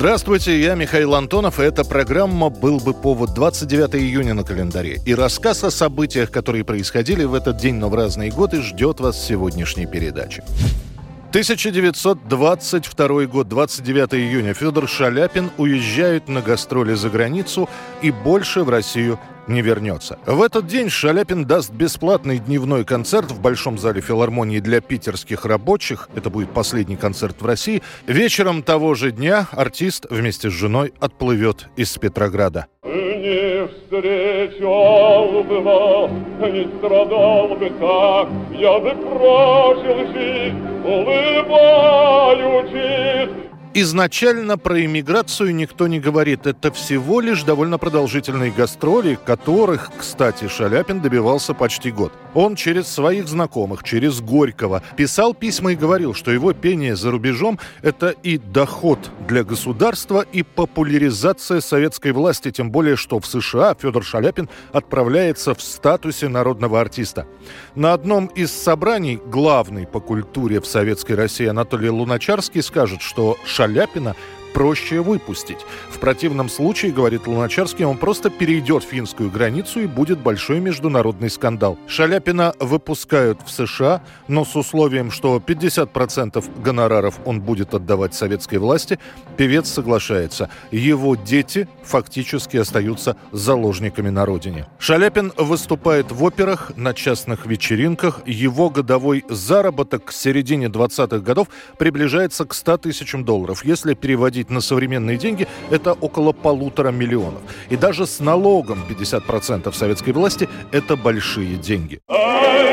Здравствуйте, я Михаил Антонов, и эта программа «Был бы повод» 29 июня на календаре. И рассказ о событиях, которые происходили в этот день, но в разные годы, ждет вас в сегодняшней передаче. 1922 год, 29 июня. Федор Шаляпин уезжает на гастроли за границу и больше в Россию не вернется. В этот день Шаляпин даст бесплатный дневной концерт в Большом зале филармонии для питерских рабочих. Это будет последний концерт в России. Вечером того же дня артист вместе с женой отплывет из Петрограда. Встречал бы вас, не страдал бы так, я бы прожил жизнь, улыбаючись. Изначально про иммиграцию никто не говорит. Это всего лишь довольно продолжительные гастроли, которых, кстати, Шаляпин добивался почти год. Он через своих знакомых, через Горького писал письма и говорил, что его пение за рубежом – это и доход для государства, и популяризация советской власти, тем более, что в США Федор Шаляпин отправляется в статусе народного артиста. На одном из собраний главный по культуре в Советской России Анатолий Луначарский скажет, что Шаляпина проще выпустить. В противном случае, говорит Луначарский, он просто перейдет финскую границу и будет большой международный скандал. Шаляпина выпускают в США, но с условием, что 50% гонораров он будет отдавать советской власти, певец соглашается. Его дети фактически остаются заложниками на родине. Шаляпин выступает в операх, на частных вечеринках. Его годовой заработок к середине 20-х годов приближается к 100 тысячам долларов. Если переводить переводить на современные деньги, это около полутора миллионов. И даже с налогом 50% советской власти – это большие деньги. Подернем,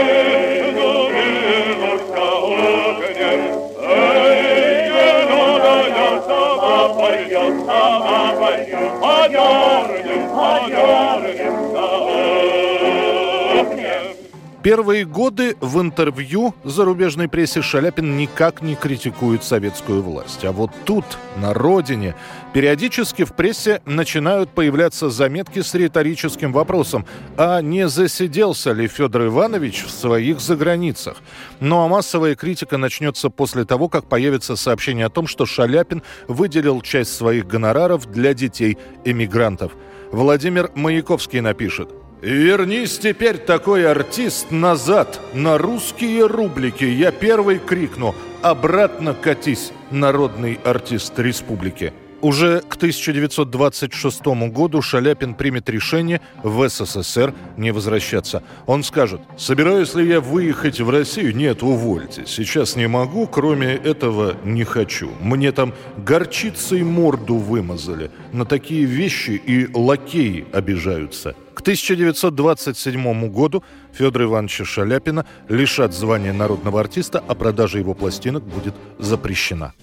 Первые годы в интервью зарубежной прессе Шаляпин никак не критикует советскую власть. А вот тут, на родине, периодически в прессе начинают появляться заметки с риторическим вопросом, а не засиделся ли Федор Иванович в своих заграницах? Ну а массовая критика начнется после того, как появится сообщение о том, что Шаляпин выделил часть своих гонораров для детей эмигрантов. Владимир Маяковский напишет – Вернись теперь такой артист назад, на русские рублики. Я первый крикну «Обратно катись, народный артист республики». Уже к 1926 году Шаляпин примет решение в СССР не возвращаться. Он скажет, собираюсь ли я выехать в Россию? Нет, увольте. Сейчас не могу, кроме этого не хочу. Мне там горчицей морду вымазали. На такие вещи и лакеи обижаются. К 1927 году Федора Ивановича Шаляпина лишат звания народного артиста, а продажа его пластинок будет запрещена.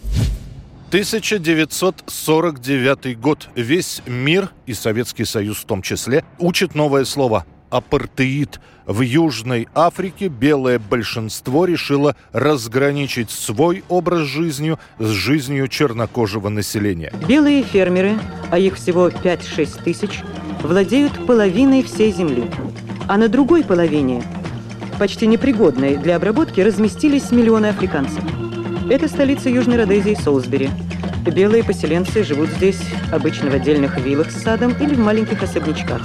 1949 год. Весь мир, и Советский Союз в том числе, учит новое слово апартеид. В Южной Африке белое большинство решило разграничить свой образ жизни с жизнью чернокожего населения. Белые фермеры, а их всего 5-6 тысяч, владеют половиной всей земли. А на другой половине, почти непригодной для обработки, разместились миллионы африканцев. Это столица Южной Родезии Солсбери. Белые поселенцы живут здесь обычно в отдельных виллах с садом или в маленьких особнячках.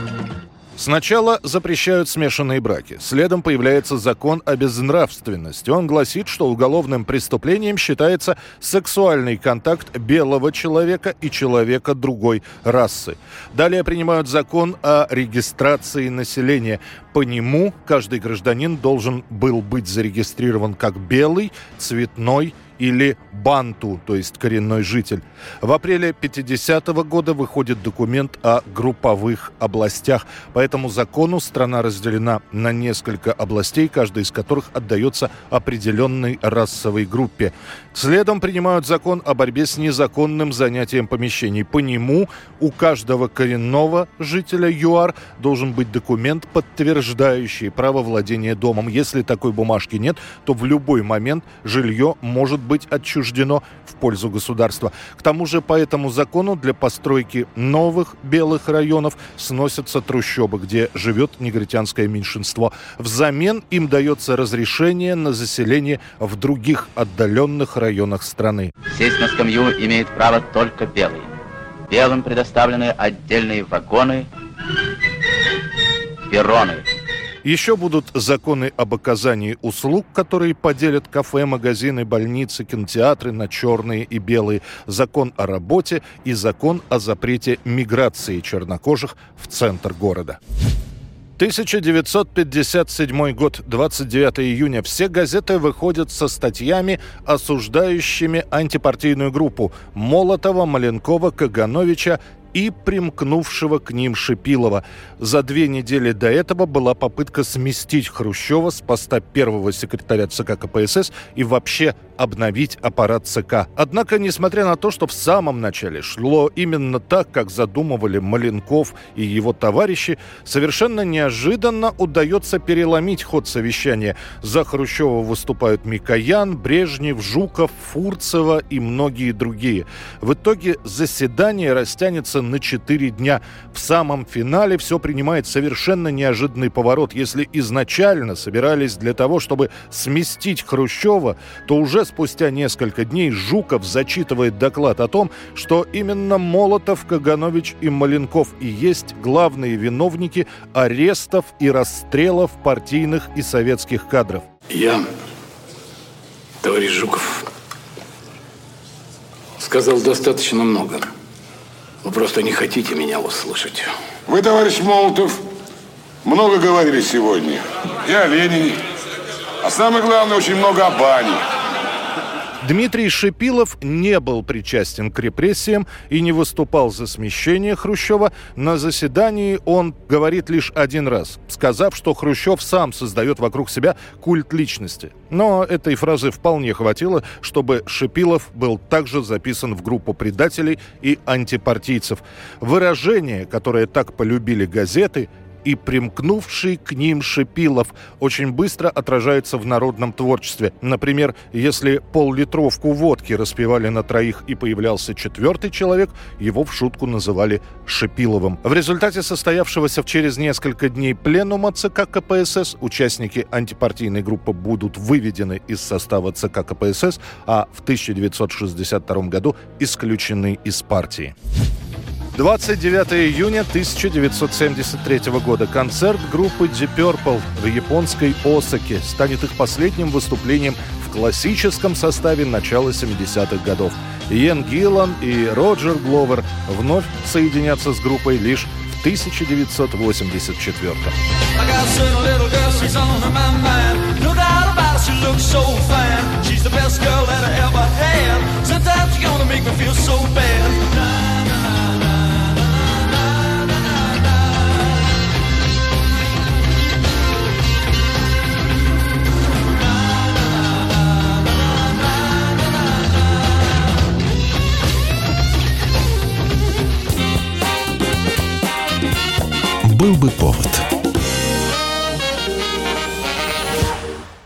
Сначала запрещают смешанные браки. Следом появляется закон о безнравственности. Он гласит, что уголовным преступлением считается сексуальный контакт белого человека и человека другой расы. Далее принимают закон о регистрации населения. По нему каждый гражданин должен был быть зарегистрирован как белый, цветной или банту, то есть коренной житель. В апреле 50 -го года выходит документ о групповых областях. По этому закону страна разделена на несколько областей, каждая из которых отдается определенной расовой группе. Следом принимают закон о борьбе с незаконным занятием помещений. По нему у каждого коренного жителя ЮАР должен быть документ, подтверждающий право владения домом. Если такой бумажки нет, то в любой момент жилье может быть отчуждено в пользу государства. К тому же по этому закону для постройки новых белых районов сносятся трущобы, где живет негритянское меньшинство. Взамен им дается разрешение на заселение в других отдаленных районах страны. Сесть на скамью имеет право только белый. Белым предоставлены отдельные вагоны, перроны, еще будут законы об оказании услуг, которые поделят кафе, магазины, больницы, кинотеатры на черные и белые, закон о работе и закон о запрете миграции чернокожих в центр города. 1957 год, 29 июня. Все газеты выходят со статьями, осуждающими антипартийную группу Молотова, Маленкова, Кагановича и примкнувшего к ним Шипилова. За две недели до этого была попытка сместить Хрущева с поста первого секретаря ЦК КПСС и вообще обновить аппарат ЦК. Однако, несмотря на то, что в самом начале шло именно так, как задумывали Маленков и его товарищи, совершенно неожиданно удается переломить ход совещания. За Хрущева выступают Микоян, Брежнев, Жуков, Фурцева и многие другие. В итоге заседание растянется на 4 дня. В самом финале все принимает совершенно неожиданный поворот. Если изначально собирались для того, чтобы сместить Хрущева, то уже спустя несколько дней Жуков зачитывает доклад о том, что именно Молотов, Каганович и Маленков и есть главные виновники арестов и расстрелов партийных и советских кадров. Я, товарищ Жуков, сказал достаточно много. Вы просто не хотите меня услышать. Вы, товарищ Молотов, много говорили сегодня. И о Ленине. А самое главное, очень много о бане. Дмитрий Шипилов не был причастен к репрессиям и не выступал за смещение Хрущева. На заседании он говорит лишь один раз, сказав, что Хрущев сам создает вокруг себя культ личности. Но этой фразы вполне хватило, чтобы Шипилов был также записан в группу предателей и антипартийцев. Выражение, которое так полюбили газеты, и примкнувший к ним Шипилов очень быстро отражается в народном творчестве. Например, если пол-литровку водки распивали на троих и появлялся четвертый человек, его в шутку называли Шипиловым. В результате состоявшегося в через несколько дней пленума ЦК КПСС участники антипартийной группы будут выведены из состава ЦК КПСС, а в 1962 году исключены из партии. 29 июня 1973 года. Концерт группы Deep Purple в японской Осаке станет их последним выступлением в классическом составе начала 70-х годов. Иен Гиллан и Роджер Гловер вновь соединятся с группой лишь в 1984 был бы повод.